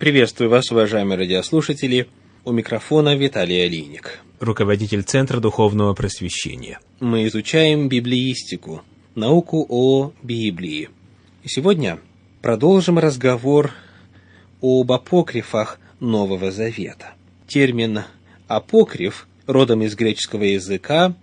Приветствую вас, уважаемые радиослушатели. У микрофона Виталий Алиник. Руководитель Центра Духовного Просвещения. Мы изучаем библеистику, науку о Библии. И сегодня продолжим разговор об апокрифах Нового Завета. Термин «апокриф» родом из греческого языка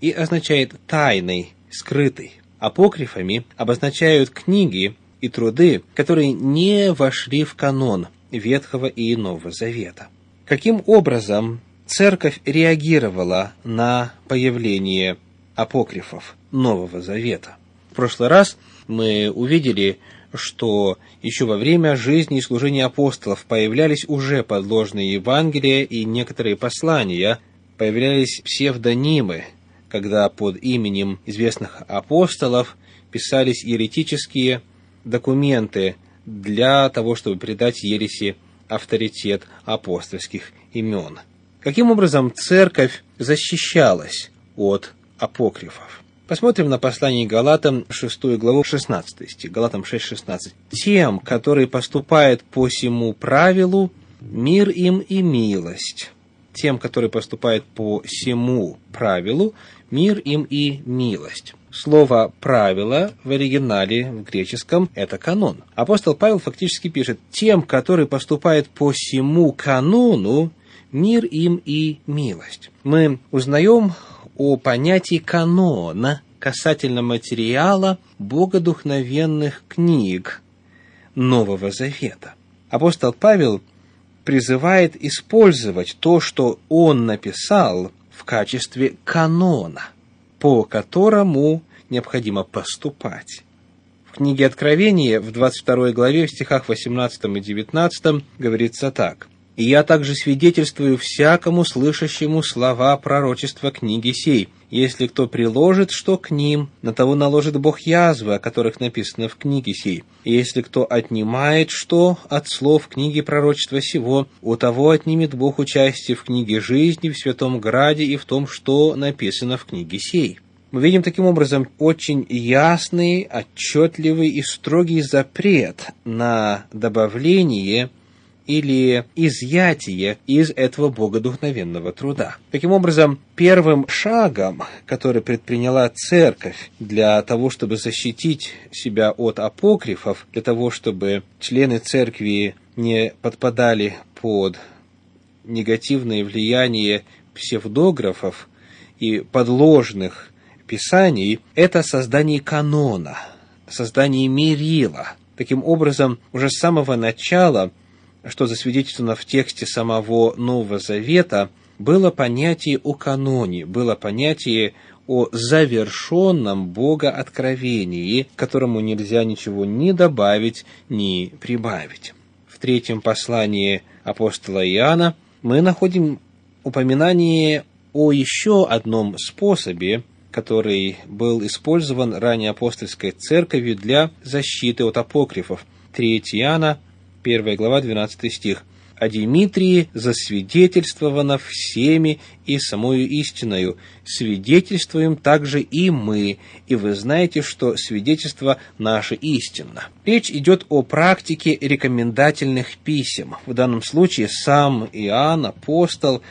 и означает «тайный», «скрытый». Апокрифами обозначают книги и труды, которые не вошли в канон Ветхого и Нового Завета. Каким образом церковь реагировала на появление апокрифов Нового Завета? В прошлый раз мы увидели, что еще во время жизни и служения апостолов появлялись уже подложные Евангелия и некоторые послания, появлялись псевдонимы, когда под именем известных апостолов писались еретические документы для того, чтобы придать ереси авторитет апостольских имен. Каким образом церковь защищалась от апокрифов? Посмотрим на послание Галатам 6 главу 16 стих, Галатам 6, 16. «Тем, которые поступают по всему правилу, мир им и милость. Тем, которые поступают по всему правилу, мир им и милость». Слово «правило» в оригинале, в греческом, это канон. Апостол Павел фактически пишет, «Тем, которые поступают по всему канону, мир им и милость». Мы узнаем о понятии канона касательно материала богодухновенных книг Нового Завета. Апостол Павел призывает использовать то, что он написал в качестве канона – по которому необходимо поступать. В книге Откровения в 22 главе, в стихах 18 и 19 говорится так. «И я также свидетельствую всякому слышащему слова пророчества книги сей. Если кто приложит что к ним, на того наложит Бог язвы, о которых написано в книге сей. И если кто отнимает что от слов книги пророчества сего, у того отнимет Бог участие в книге жизни, в святом граде и в том, что написано в книге сей». Мы видим таким образом очень ясный, отчетливый и строгий запрет на добавление или изъятие из этого богодухновенного труда. Таким образом, первым шагом, который предприняла церковь для того, чтобы защитить себя от апокрифов, для того, чтобы члены церкви не подпадали под негативное влияние псевдографов и подложных писаний – это создание канона, создание мерила. Таким образом, уже с самого начала – что засвидетельствовано в тексте самого Нового Завета, было понятие о каноне, было понятие о завершенном Бога откровении, которому нельзя ничего ни добавить, ни прибавить. В третьем послании апостола Иоанна мы находим упоминание о еще одном способе, который был использован ранее апостольской церковью для защиты от апокрифов. 3 Иоанна 1 глава, 12 стих. «О Димитрии засвидетельствовано всеми и самою истиною. Свидетельствуем также и мы, и вы знаете, что свидетельство наше истинно». Речь идет о практике рекомендательных писем. В данном случае сам Иоанн, апостол,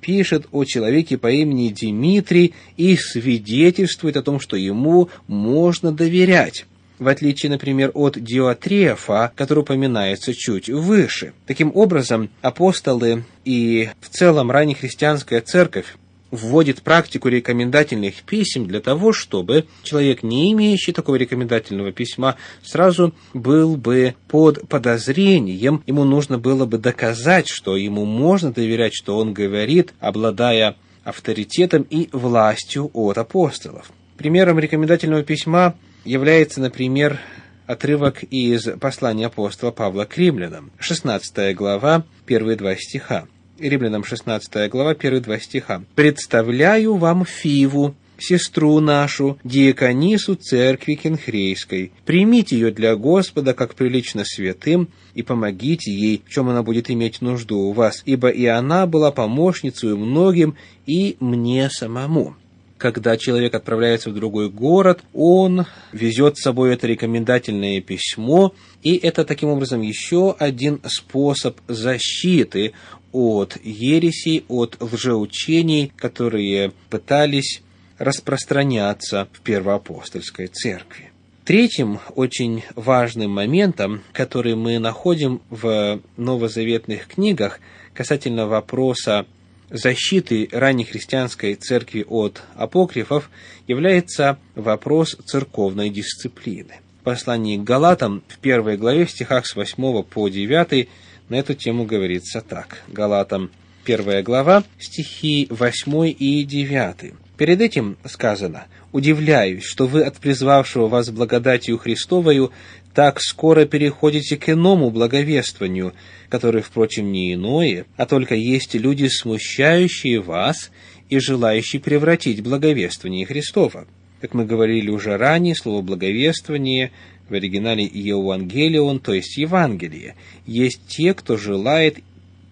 пишет о человеке по имени Димитрий и свидетельствует о том, что ему можно доверять в отличие, например, от Диотрефа, который упоминается чуть выше. Таким образом, апостолы и в целом раннехристианская церковь вводит практику рекомендательных писем для того, чтобы человек, не имеющий такого рекомендательного письма, сразу был бы под подозрением, ему нужно было бы доказать, что ему можно доверять, что он говорит, обладая авторитетом и властью от апостолов. Примером рекомендательного письма является, например, отрывок из послания апостола Павла к римлянам, 16 глава, первые два стиха. Римлянам 16 глава, первые два стиха. «Представляю вам Фиву, сестру нашу, диаконису церкви Кенхрейской. Примите ее для Господа, как прилично святым, и помогите ей, в чем она будет иметь нужду у вас, ибо и она была помощницей многим, и мне самому». Когда человек отправляется в другой город, он везет с собой это рекомендательное письмо, и это таким образом еще один способ защиты от ересей, от лжеучений, которые пытались распространяться в первоапостольской церкви. Третьим очень важным моментом, который мы находим в новозаветных книгах касательно вопроса защиты раннехристианской церкви от апокрифов, является вопрос церковной дисциплины. В послании к Галатам в первой главе в стихах с 8 по 9 на эту тему говорится так. Галатам первая глава, стихи 8 и 9. Перед этим сказано «Удивляюсь, что вы от призвавшего вас благодатью Христовою так скоро переходите к иному благовествованию, которое, впрочем, не иное, а только есть люди, смущающие вас и желающие превратить благовествование Христова». Как мы говорили уже ранее, слово «благовествование» в оригинале «евангелион», то есть «Евангелие». Есть те, кто желает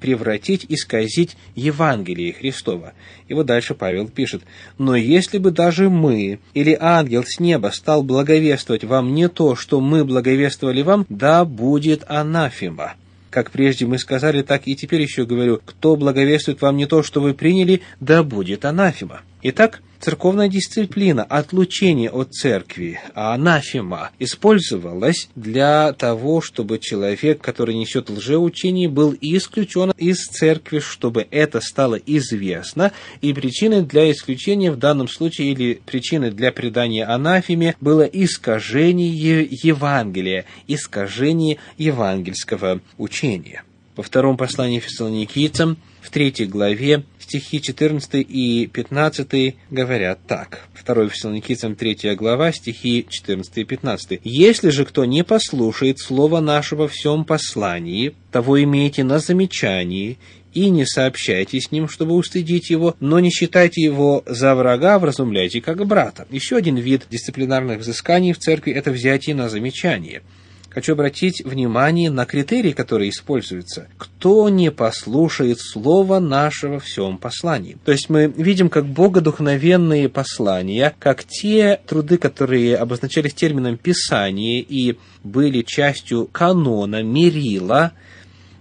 превратить, исказить Евангелие Христова. И вот дальше Павел пишет, «Но если бы даже мы или ангел с неба стал благовествовать вам не то, что мы благовествовали вам, да будет анафема». Как прежде мы сказали, так и теперь еще говорю, кто благовествует вам не то, что вы приняли, да будет анафема. Итак, церковная дисциплина, отлучение от церкви, анафема, использовалась для того, чтобы человек, который несет лжеучение, был исключен из церкви, чтобы это стало известно, и причиной для исключения в данном случае или причиной для предания анафеме было искажение Евангелия, искажение евангельского учения. Во втором послании фессалоникийцам, в третьей главе, стихи 14 и 15 говорят так. 2 Фессалоникийцам 3 глава, стихи 14 и 15. «Если же кто не послушает слова нашего в всем послании, того имейте на замечании, и не сообщайте с ним, чтобы устыдить его, но не считайте его за врага, вразумляйте как брата». Еще один вид дисциплинарных взысканий в церкви – это взятие на замечание – хочу обратить внимание на критерии, которые используются. Кто не послушает слова нашего всем послании. То есть мы видим, как богодухновенные послания, как те труды, которые обозначались термином «писание» и были частью канона, мерила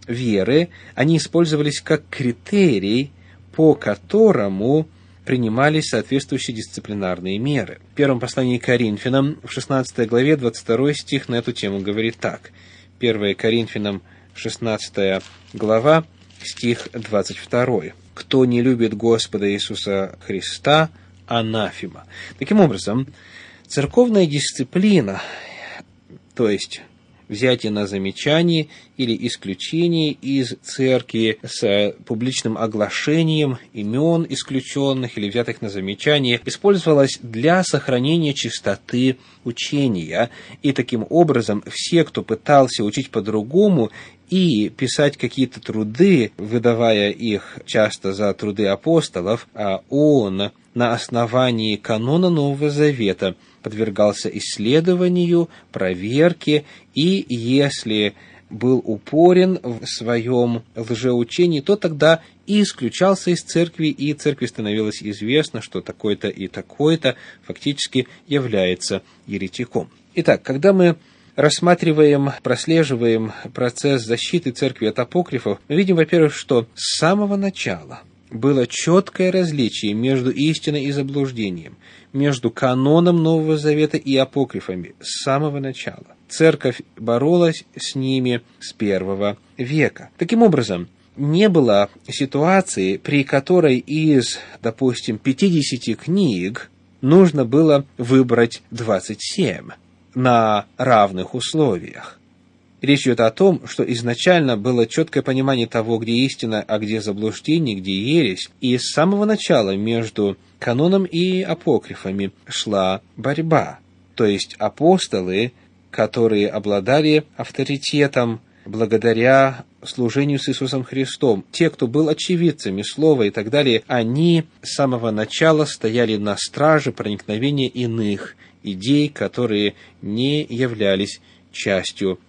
веры, они использовались как критерий, по которому принимались соответствующие дисциплинарные меры. В первом послании Коринфянам, в 16 главе, 22 стих на эту тему говорит так. 1 Коринфянам, 16 глава, стих 22. «Кто не любит Господа Иисуса Христа, анафима». Таким образом, церковная дисциплина, то есть взятие на замечание или исключение из церкви с публичным оглашением имен исключенных или взятых на замечание использовалось для сохранения чистоты учения. И таким образом все, кто пытался учить по-другому и писать какие-то труды, выдавая их часто за труды апостолов, а он на основании канона Нового Завета подвергался исследованию, проверке, и если был упорен в своем лжеучении, то тогда и исключался из церкви, и церкви становилось известно, что такой-то и такой-то фактически является еретиком. Итак, когда мы рассматриваем, прослеживаем процесс защиты церкви от апокрифов, мы видим, во-первых, что с самого начала было четкое различие между истиной и заблуждением, между каноном Нового Завета и апокрифами с самого начала. Церковь боролась с ними с первого века. Таким образом, не было ситуации, при которой из, допустим, 50 книг нужно было выбрать 27 на равных условиях. Речь идет о том, что изначально было четкое понимание того, где истина, а где заблуждение, где ересь. И с самого начала между каноном и апокрифами шла борьба. То есть апостолы, которые обладали авторитетом благодаря служению с Иисусом Христом, те, кто был очевидцами слова и так далее, они с самого начала стояли на страже проникновения иных идей, которые не являлись частью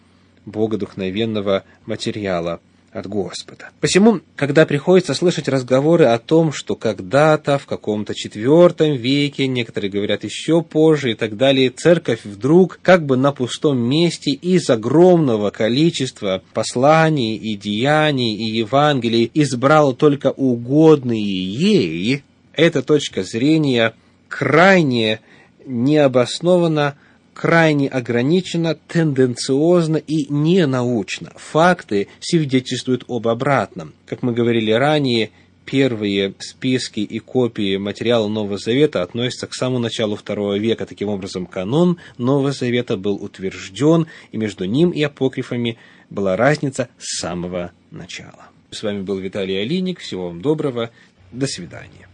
богодухновенного материала от Господа. Посему, когда приходится слышать разговоры о том, что когда-то в каком-то четвертом веке, некоторые говорят еще позже и так далее, церковь вдруг как бы на пустом месте из огромного количества посланий и деяний и Евангелий избрала только угодные ей, эта точка зрения крайне необоснованно крайне ограничено, тенденциозно и ненаучно. Факты свидетельствуют об обратном. Как мы говорили ранее, первые списки и копии материала Нового Завета относятся к самому началу второго века. Таким образом, канон Нового Завета был утвержден, и между ним и апокрифами была разница с самого начала. С вами был Виталий Алиник. Всего вам доброго. До свидания.